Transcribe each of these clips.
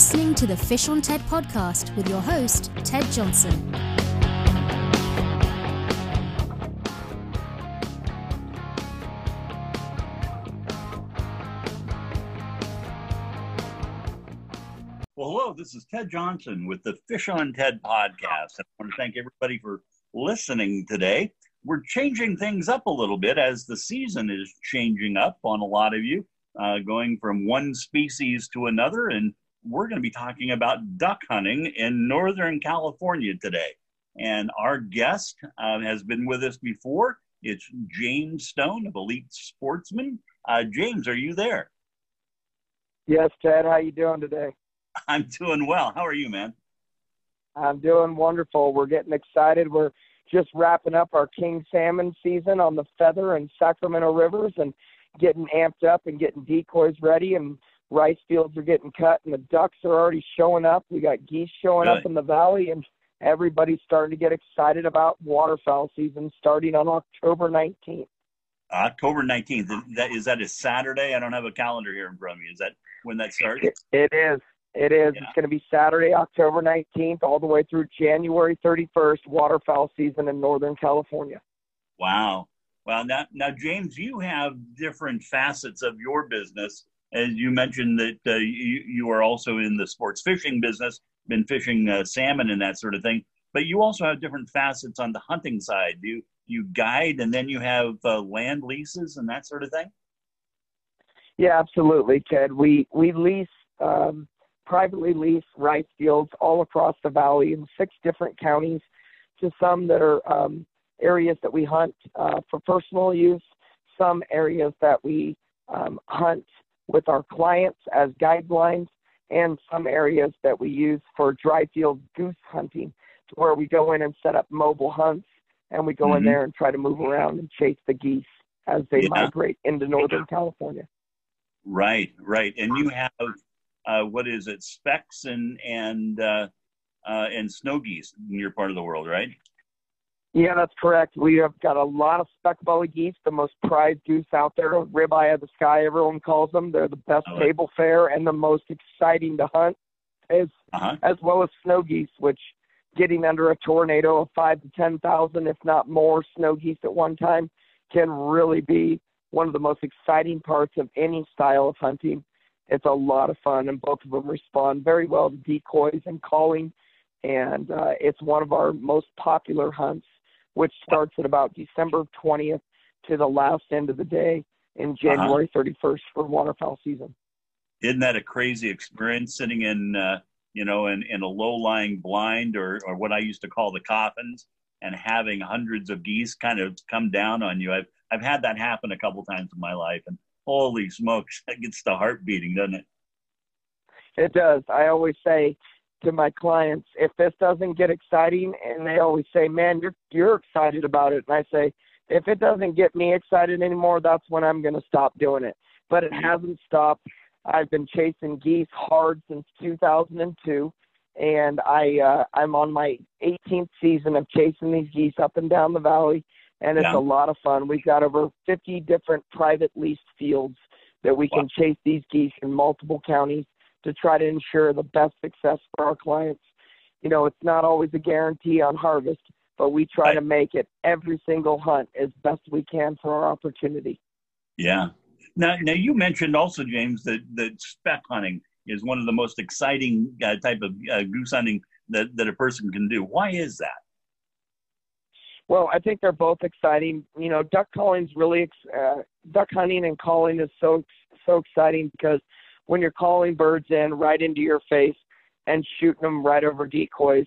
listening to the Fish on TED podcast with your host, Ted Johnson. Well, hello, this is Ted Johnson with the Fish on TED podcast. I want to thank everybody for listening today. We're changing things up a little bit as the season is changing up on a lot of you, uh, going from one species to another. And we're going to be talking about duck hunting in Northern California today. And our guest uh, has been with us before. It's James Stone of Elite Sportsman. Uh, James, are you there? Yes, Ted. How you doing today? I'm doing well. How are you, man? I'm doing wonderful. We're getting excited. We're just wrapping up our king salmon season on the Feather and Sacramento rivers and getting amped up and getting decoys ready and rice fields are getting cut and the ducks are already showing up. We got geese showing Really? up in the valley and everybody's starting to get excited about waterfowl season starting on October 19th. October 19th. Is that, is that a Saturday? I don't have a calendar here in front of me. Is that when that starts? It, it is. It is. Yeah. It's going to be Saturday, October 19th, all the way through January 31st, waterfowl season in Northern California. Wow. Well, now, now, James, you have different facets of your business. As you mentioned that uh, you, you are also in the sports fishing business, been fishing uh, salmon and that sort of thing. But you also have different facets on the hunting side. You you guide, and then you have uh, land leases and that sort of thing. Yeah, absolutely, Ted. We we lease um, privately lease rice fields all across the valley in six different counties, to some that are um, areas that we hunt uh, for personal use, some areas that we um, hunt with our clients as guidelines, and some areas that we use for dry field goose hunting, to where we go in and set up mobile hunts, and we go in Mhm. there and try to move around and chase the geese as they Yeah. migrate into Northern California. Right, right. And you have uh, what is it, specks and and uh, uh, and snow geese in your part of the world, right? Yeah, that's correct. We have got a lot of speck belly geese, the most prized goose out there, ribeye of the sky, everyone calls them. They're the best table fare and the most exciting to hunt, as Uh-huh. as well as snow geese, which getting under a tornado of five to ten thousand, if not more, snow geese at one time can really be one of the most exciting parts of any style of hunting. It's a lot of fun, and both of them respond very well to decoys and calling. And uh, it's one of our most popular hunts, which starts at about December 20th to the last end of the day in January 31st for waterfowl season. Isn't that a crazy experience sitting in uh, you know in, in a low lying blind or or what I used to call the coffins and having hundreds of geese kind of come down on you? I've I've had that happen a couple times in my life, and holy smokes, that gets the heart beating, doesn't it? It does. I always say to my clients, if this doesn't get exciting, and they always say, "Man, you're you're excited about it," and I say, if it doesn't get me excited anymore, that's when I'm going to stop doing it. But it hasn't stopped. I've been chasing geese hard since 2002, and I uh, I'm on my 18th season of chasing these geese up and down the valley, and it's Yeah. a lot of fun. We've got over 50 different private leased fields that we can chase these geese in multiple counties to try to ensure the best success for our clients. You know, it's not always a guarantee on harvest, but we try Right. to make it every single hunt as best we can for our opportunity. Yeah. Now, now you mentioned also, James, that that speck hunting is one of the most exciting uh, type of uh, goose hunting that that a person can do. Why is that? Well, I think they're both exciting. You know, duck calling's really ex- uh, duck hunting and calling is so so exciting because when you're calling birds in right into your face and shooting them right over decoys,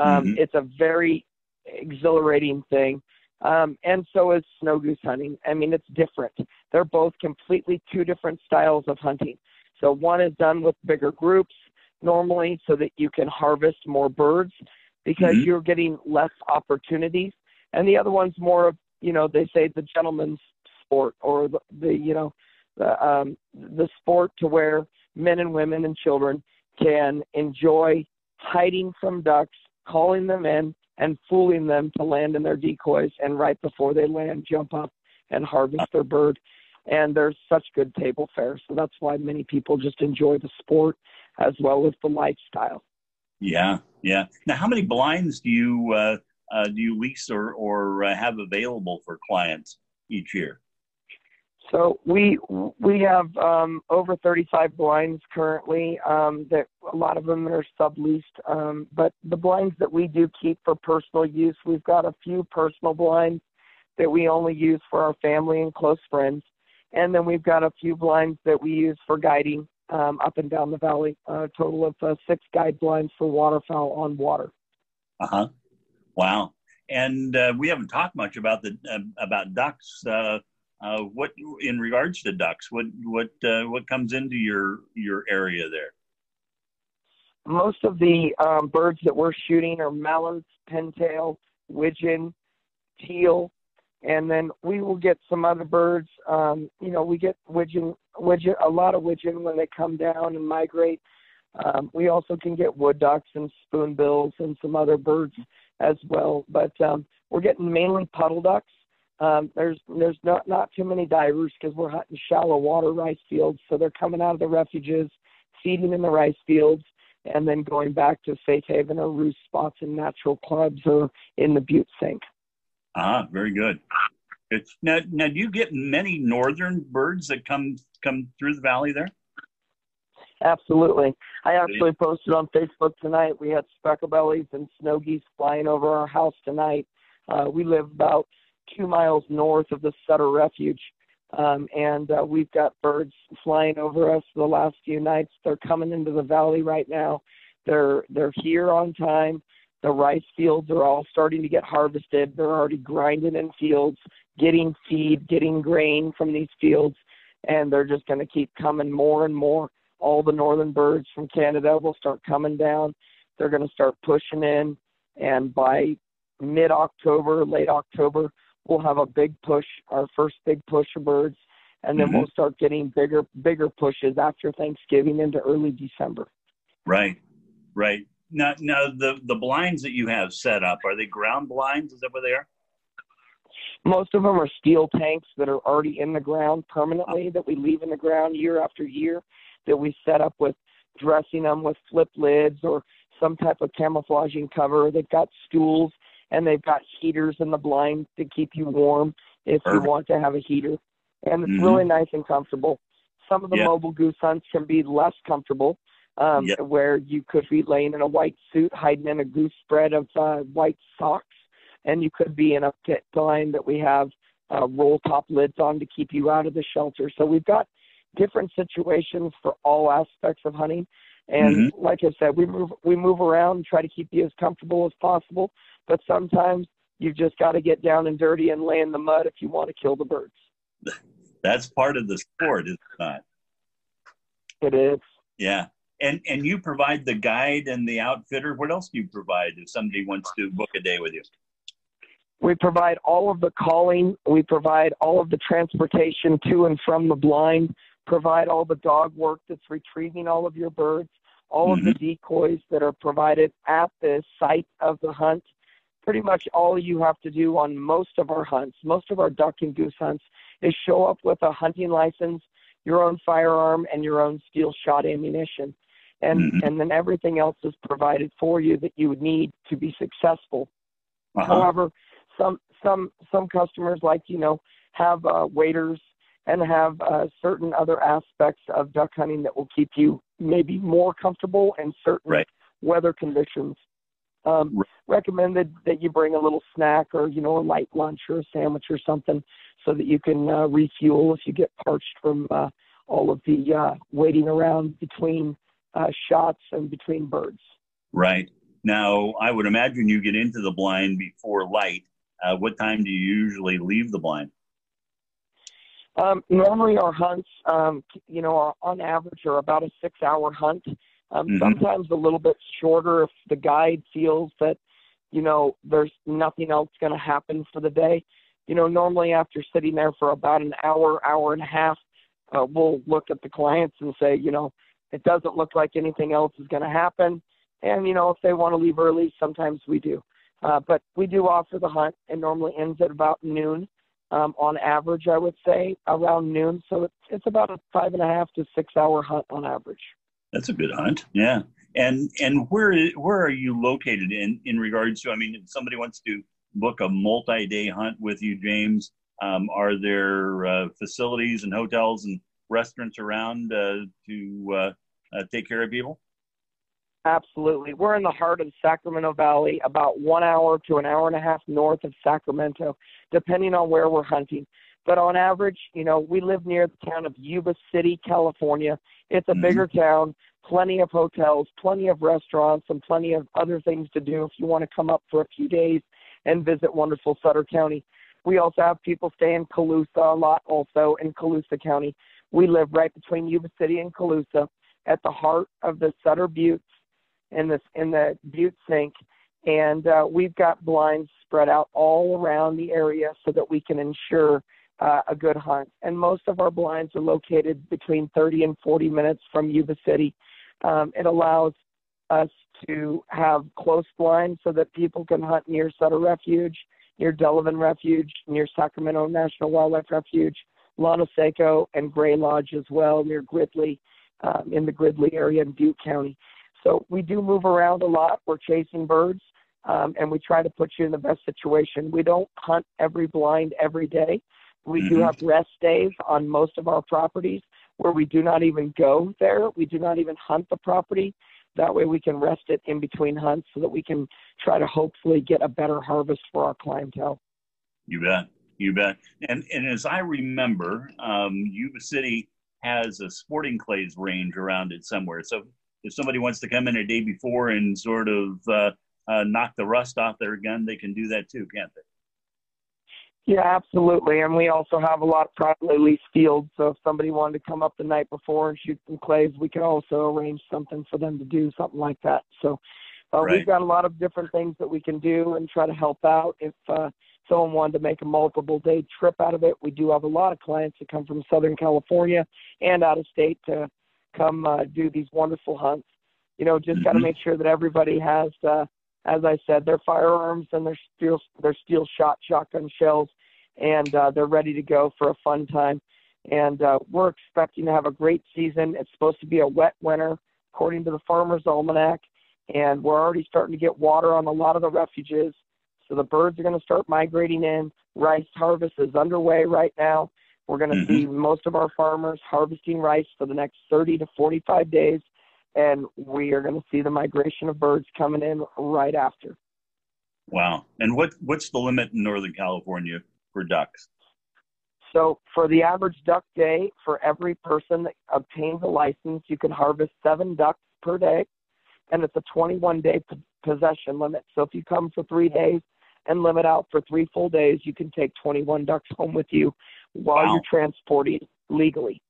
um, Mhm. it's a very exhilarating thing. Um, and so is snow goose hunting. I mean, it's different. They're both completely two different styles of hunting. So one is done with bigger groups normally so that you can harvest more birds because Mhm. you're getting less opportunities. And the other one's more of, you know, they say the gentleman's sport or the, the you know, the, um, the sport to where men and women and children can enjoy hiding from ducks, calling them in, and fooling them to land in their decoys, and right before they land, jump up and harvest their bird. And there's such good table fare, so that's why many people just enjoy the sport. as well as the lifestyle. Yeah, yeah. Now, how many blinds do you uh, uh, do you lease or or uh, have available for clients each year? So we we have um, over 35 blinds currently. Um, that a lot of them are subleased, um, but the blinds that we do keep for personal use, we've got a few personal blinds that we only use for our family and close friends, and then we've got a few blinds that we use for guiding um, up and down the valley. A total of uh, six guide blinds for waterfowl on water. Uh huh. Wow. And uh, we haven't talked much about the uh, about ducks. Uh, uh, what in regards to ducks? What what uh, what comes into your your area there? Most of the um, birds that we're shooting are mallards, pintail, widgeon, teal, and then we will get some other birds. Um, you know, we get widgeon, widgeon, a lot of widgeon when they come down and migrate. Um, we also can get wood ducks and spoonbills and some other birds as well. But um, we're getting mainly puddle ducks. Um, there's there's not not too many divers because we're hunting shallow water rice fields, so they're coming out of the refuges, feeding in the rice fields, and then going back to safe haven or roost spots in natural clubs or in the butte sink. Ah, very good. It's now now do you get many northern birds that come come through the valley there? Absolutely. I actually posted on Facebook tonight. We had specklebellies and snow geese flying over our house tonight. Uh, we live about two miles north of the Sutter Refuge, um, and uh, we've got birds flying over us the last few nights. They're coming into the valley right now. They're they're here on time. The rice fields are all starting to get harvested. They're already grinding in fields, getting feed, getting grain from these fields, and they're just going to keep coming more and more all the northern birds from Canada will start coming down. They're going to start pushing in, and by mid October, late October, we'll have a big push, our first big push of birds, and then mm-hmm. we'll start getting bigger, bigger pushes after Thanksgiving into early December. Right, right. Now, now the the blinds that you have set up are they ground blinds? Is that what they are? Most of them are steel tanks that are already in the ground permanently that we leave in the ground year after year that we set up with dressing them with flip lids or some type of camouflaging cover. They've got stools and they've got heaters in the blind to keep you warm if Perfect. you want to have a heater. And it's mm-hmm. really nice and comfortable. Some of the mobile goose hunts can be less comfortable, um, where you could be laying in a white suit, hiding in a goose spread of uh, white socks, and you could be in a pit blind that we have uh, roll top lids on to keep you out of the shelter. So we've got different situations for all aspects of hunting. And mm-hmm. like I said, we move we move around and try to keep you as comfortable as possible. But sometimes you've just got to get down and dirty and lay in the mud if you want to kill the birds. That's part of the sport, is it not? It is. Yeah. And and you provide the guide and the outfitter. What else do you provide if somebody wants to book a day with you? We provide all of the calling. We provide all of the transportation to and from the blind provide all the dog work that's retrieving all of your birds, all mm-hmm. of the mm-hmm. decoys that are provided at the site of the hunt. Pretty much all you have to do on most of our hunts, most of our duck and goose hunts, is show up with a hunting license, your own firearm, and your own steel shot ammunition. And, mm-hmm. and then everything else is provided for you that you would need to be successful. Uh-huh. However, some some some customers like you know have uh, waiters and have uh, certain other aspects of duck hunting that will keep you maybe more comfortable in certain right. weather conditions. Um. Recommended that you bring a little snack or you know a light lunch or a sandwich or something so that you can uh, refuel if you get parched from uh, all of the uh, waiting around between uh, shots and between birds. Right. Now, I would imagine you get into the blind before light. Uh, what time do you usually leave the blind? Um, normally, our hunts, um, you know, are on average are about a six-hour hunt. Um, mm-hmm. Sometimes a little bit shorter if the guide feels that, you know, there's nothing else going to happen for the day. You know, normally after sitting there for about an hour, hour and a half, uh, we'll look at the clients and say, you know, it doesn't look like anything else is going to happen. And, you know, if they want to leave early, sometimes we do. Uh, but we do offer the hunt. It normally ends at about noon um, on average, I would say around noon. So it's, it's about a five and a half to six hour hunt on average. That's a good hunt. Yeah. And and where where are you located in in regards to? I mean, if somebody wants to book a multi-day hunt with you, James, um, are there uh, facilities and hotels and restaurants around uh, to uh, uh take care of people? Absolutely. We're in the heart of Sacramento Valley, about one hour to an hour and a half north of Sacramento, depending on where we're hunting. But on average, you know, we live near the town of Yuba City, California. It's a mm-hmm. bigger town, plenty of hotels, plenty of restaurants, and plenty of other things to do if you want to come up for a few days and visit wonderful Sutter County. We also have people stay in Colusa a lot, also in Colusa County. We live right between Yuba City and Colusa at the heart of the Sutter Buttes in this in the Butte Sink, and uh, we've got blinds spread out all around the area so that we can ensure uh, a good hunt. And most of our blinds are located between 30 and 40 minutes from Yuba City. Um, it allows us to have close blinds so that people can hunt near Sutter Refuge, near Delevan Refuge, near Sacramento National Wildlife Refuge, Llano Seco, and Gray Lodge as well, near Gridley, um, in the Gridley area in Butte County. So we do move around a lot. We're chasing birds, um, and we try to put you in the best situation. We don't hunt every blind every day. We mm-hmm. do have rest days on most of our properties where we do not even go there. We do not even hunt the property. That way we can rest it in between hunts so that we can try to hopefully get a better harvest for our clientele. You bet. You bet. And and as I remember, um, Yuba City has a sporting clays range around it somewhere. So if somebody wants to come in a day before and sort of uh, uh, knock the rust off their gun, they can do that too, can't they? Yeah, absolutely. And we also have a lot of privately leased fields. So if somebody wanted to come up the night before and shoot some clays, we can also arrange something for them to do, something like that. So uh, right. we've got a lot of different things that we can do and try to help out. If uh, someone wanted to make a multiple day trip out of it, we do have a lot of clients that come from Southern California and out of state to come uh, do these wonderful hunts. You know, just mm-hmm. got to make sure that everybody has, uh, as I said, their firearms and their steel their steel shot shotgun shells, and uh, they're ready to go for a fun time. And uh, we're expecting to have a great season. It's supposed to be a wet winter, according to the Farmer's Almanac, and we're already starting to get water on a lot of the refuges. So the birds are going to start migrating in. Rice harvest is underway right now, we're going to mm-hmm. see most of our farmers harvesting rice for the next 30 to 45 days, and we are going to see the migration of birds coming in right after. Wow! And what what's the limit in Northern California for ducks? So for the average duck day, for every person that obtains a license, you can harvest seven ducks per day, and it's a 21 day p- possession limit. So if you come for three days and limit out for three full days, you can take 21 ducks home with you while wow. you're transporting legally.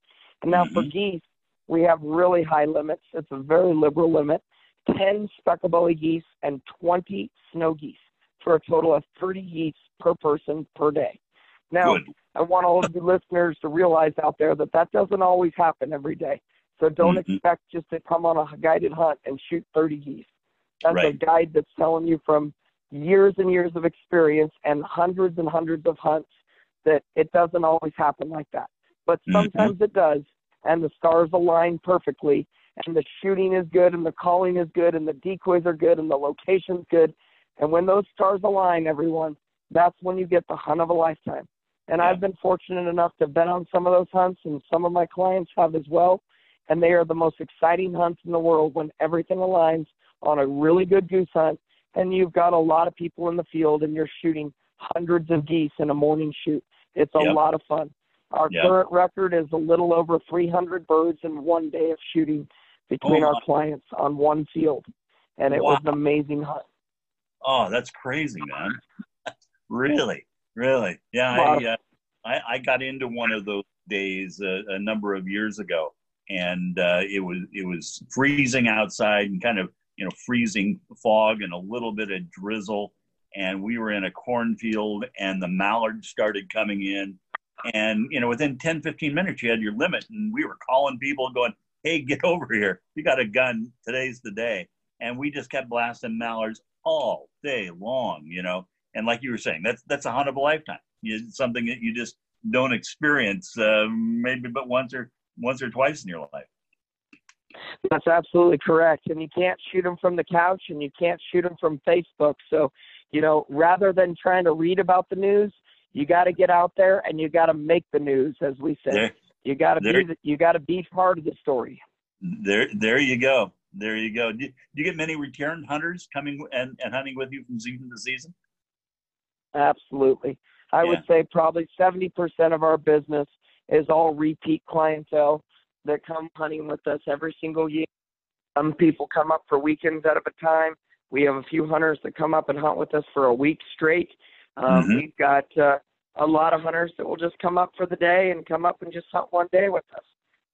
And now mm-hmm. for geese, we have really high limits. It's a very liberal limit 10 specklebelly geese and 20 snow geese for a total of 30 geese per person per day. Now, Good. I want all of the listeners to realize out there that that doesn't always happen every day. So don't mm-hmm. expect just to come on a guided hunt and shoot 30 geese. That's right. a guide that's telling you from years and years of experience and hundreds and hundreds of hunts that it doesn't always happen like that. But sometimes mm-hmm. it does, and the stars align perfectly, and the shooting is good, and the calling is good, and the decoys are good, and the location's good. And when those stars align, everyone, that's when you get the hunt of a lifetime. And yeah. I've been fortunate enough to have been on some of those hunts, and some of my clients have as well. And they are the most exciting hunts in the world when everything aligns on a really good goose hunt, and you've got a lot of people in the field, and you're shooting hundreds of geese in a morning shoot. It's a yep. lot of fun. Our yep. current record is a little over 300 birds in one day of shooting between oh, our clients on one field, and it wow. was an amazing hunt. Oh, that's crazy, man! really, really, yeah. I, uh, I, I got into one of those days a, a number of years ago, and uh, it was it was freezing outside and kind of you know freezing fog and a little bit of drizzle and we were in a cornfield and the mallards started coming in and you know within 10 15 minutes you had your limit and we were calling people going hey get over here. You got a gun. Today's the day. And we just kept blasting mallards all day long you know? And like you were saying that's that's a hunt of a lifetime. It's something that you just don't experience uh, maybe but once or once or twice in your life. That's absolutely correct. And you can't shoot them from the couch and you can't shoot them from Facebook. So, you know, rather than trying to read about the news, you got to get out there and you got to make the news, as we say. There, you got to be the, you got to be part of the story. There, there you go. There you go. Do, do you get many return hunters coming and, and hunting with you from season to season? Absolutely. I yeah. would say probably 70% of our business is all repeat clientele that come hunting with us every single year. Some people come up for weekends out of a time. We have a few hunters that come up and hunt with us for a week straight. Um, mm-hmm. We've got uh, a lot of hunters that will just come up for the day and come up and just hunt one day with us.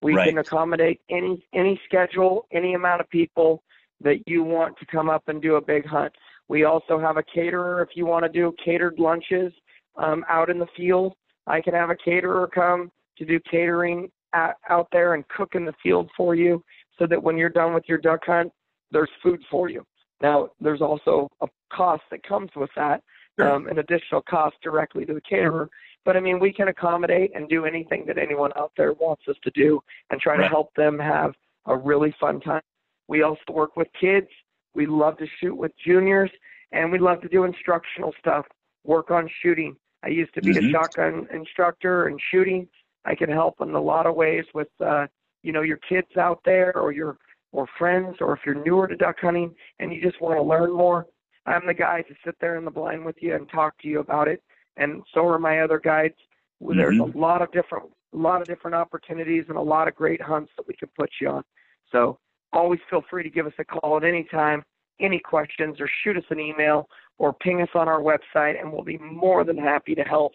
We right. can accommodate any any schedule, any amount of people that you want to come up and do a big hunt. We also have a caterer if you want to do catered lunches um, out in the field. I can have a caterer come to do catering at, out there and cook in the field for you so that when you're done with your duck hunt, there's food for you. Now, there's also a cost that comes with that, um, an additional cost directly to the caterer. But I mean, we can accommodate and do anything that anyone out there wants us to do and try right. to help them have a really fun time. We also work with kids. We love to shoot with juniors, and we love to do instructional stuff, work on shooting. I used to be mm-hmm. a shotgun instructor and shooting. I can help in a lot of ways with, uh, you know, your kids out there or your or friends, or if you're newer to duck hunting and you just want to learn more. I'm the guy to sit there in the blind with you and talk to you about it, and so are my other guides. Mm-hmm. There's a lot of different, a lot of different opportunities and a lot of great hunts that we can put you on. So always feel free to give us a call at any time, any questions, or shoot us an email or ping us on our website, and we'll be more than happy to help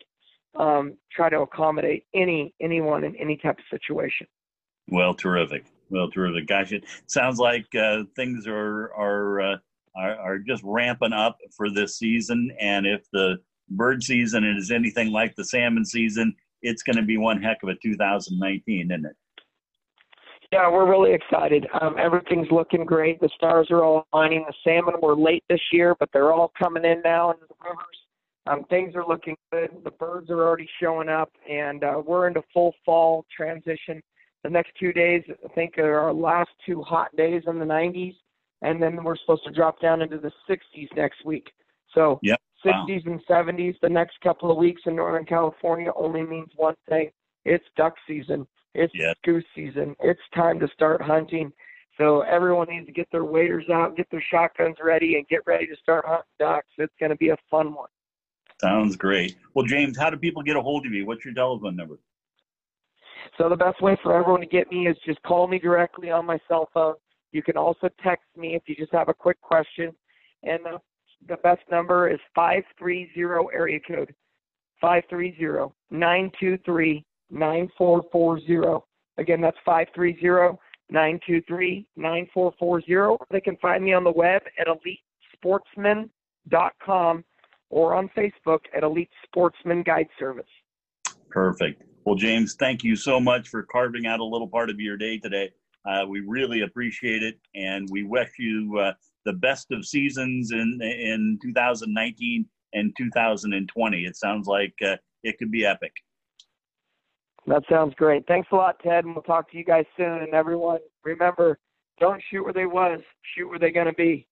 um, try to accommodate any anyone in any type of situation. Well, terrific. Well, terrific. Gosh, it sounds like uh, things are are, uh, are are just ramping up for this season, and if the bird season is anything like the salmon season, it's going to be one heck of a 2019, isn't it? Yeah, we're really excited. Um, everything's looking great. The stars are all aligning. The salmon were late this year, but they're all coming in now into the rivers. Um, things are looking good. The birds are already showing up, and uh, we're into full fall transition. The next two days, I think, are our last two hot days in the 90s, and then we're supposed to drop down into the 60s next week. So yep. 60s wow. and 70s the next couple of weeks in Northern California only means one thing: it's duck season. It's yep. goose season. It's time to start hunting. So everyone needs to get their waders out, get their shotguns ready, and get ready to start hunting ducks. It's going to be a fun one. Sounds great. Well, James, how do people get a hold of you? What's your telephone number? So the best way for everyone to get me is just call me directly on my cell phone. You can also text me if you just have a quick question. And the, the best number is 530 area code 530 923 9440. Again, that's 530 923 9440. They can find me on the web at elitesportsman.com or on Facebook at Elite Sportsman Guide Service. Perfect. Well, James, thank you so much for carving out a little part of your day today. Uh, we really appreciate it, and we wish you uh, the best of seasons in in 2019 and 2020. It sounds like uh, it could be epic. That sounds great. Thanks a lot, Ted, and we'll talk to you guys soon. And everyone, remember, don't shoot where they was, shoot where they're going to be.